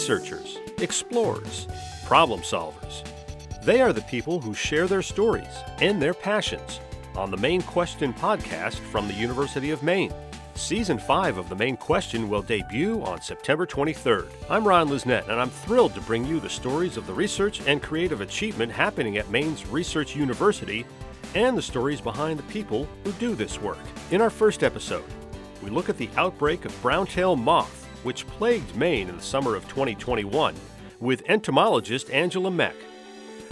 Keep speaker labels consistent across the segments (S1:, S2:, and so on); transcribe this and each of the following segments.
S1: researchers, explorers, problem solvers. They are the people who share their stories and their passions on the Maine Question podcast from the University of Maine. Season 5 of The Maine Question will debut on September 23rd. I'm Ron Lisnet, and I'm thrilled to bring you the stories of the research and creative achievement happening at Maine's Research University and the stories behind the people who do this work. In our first episode, we look at the outbreak of brown-tailed moth, which plagued Maine in the summer of 2021, with entomologist Angela Mech.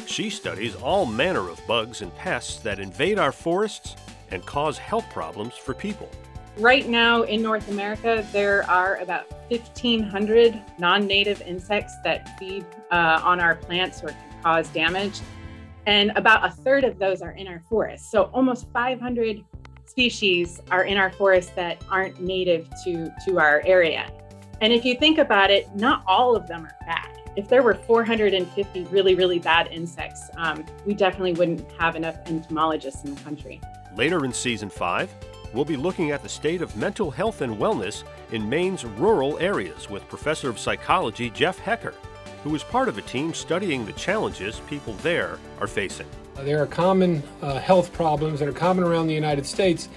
S1: She studies all manner of bugs and pests that invade our forests and cause health problems for people.
S2: Right now in North America, there are about 1,500 non native insects that feed uh, on our plants or can cause damage. And about a third of those are in our forests. So almost 500 species are in our forests that aren't native to, to our area. And if you think about it, not all of them are bad. If there were 450 really, really bad insects, um, we definitely wouldn't have enough entomologists in the country.
S1: Later in season five, we'll be looking at the state of mental health and wellness in Maine's rural areas with Professor of Psychology Jeff Hecker, who is part of a team studying the challenges people there are facing.
S3: There are common uh, health problems that are common around the United States,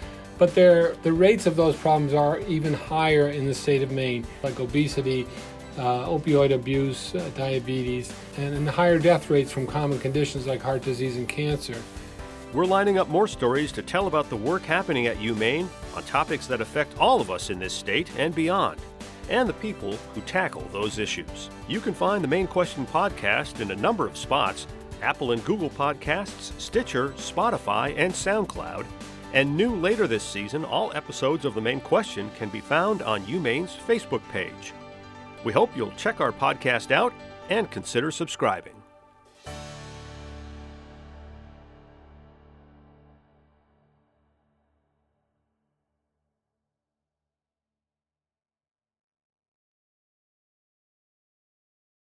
S3: but the rates of those problems are even higher in the state of Maine, like obesity, uh, opioid abuse, uh, diabetes, and, and higher death rates from common conditions like heart disease and cancer.
S1: We're lining up more stories to tell about the work happening at UMaine on topics that affect all of us in this state and beyond, and the people who tackle those issues. You can find the Maine Question podcast in a number of spots Apple and Google Podcasts, Stitcher, Spotify, and SoundCloud. And new later this season, all episodes of The Maine Question can be found on UMaine's Facebook page. We hope you'll check our podcast out and consider subscribing.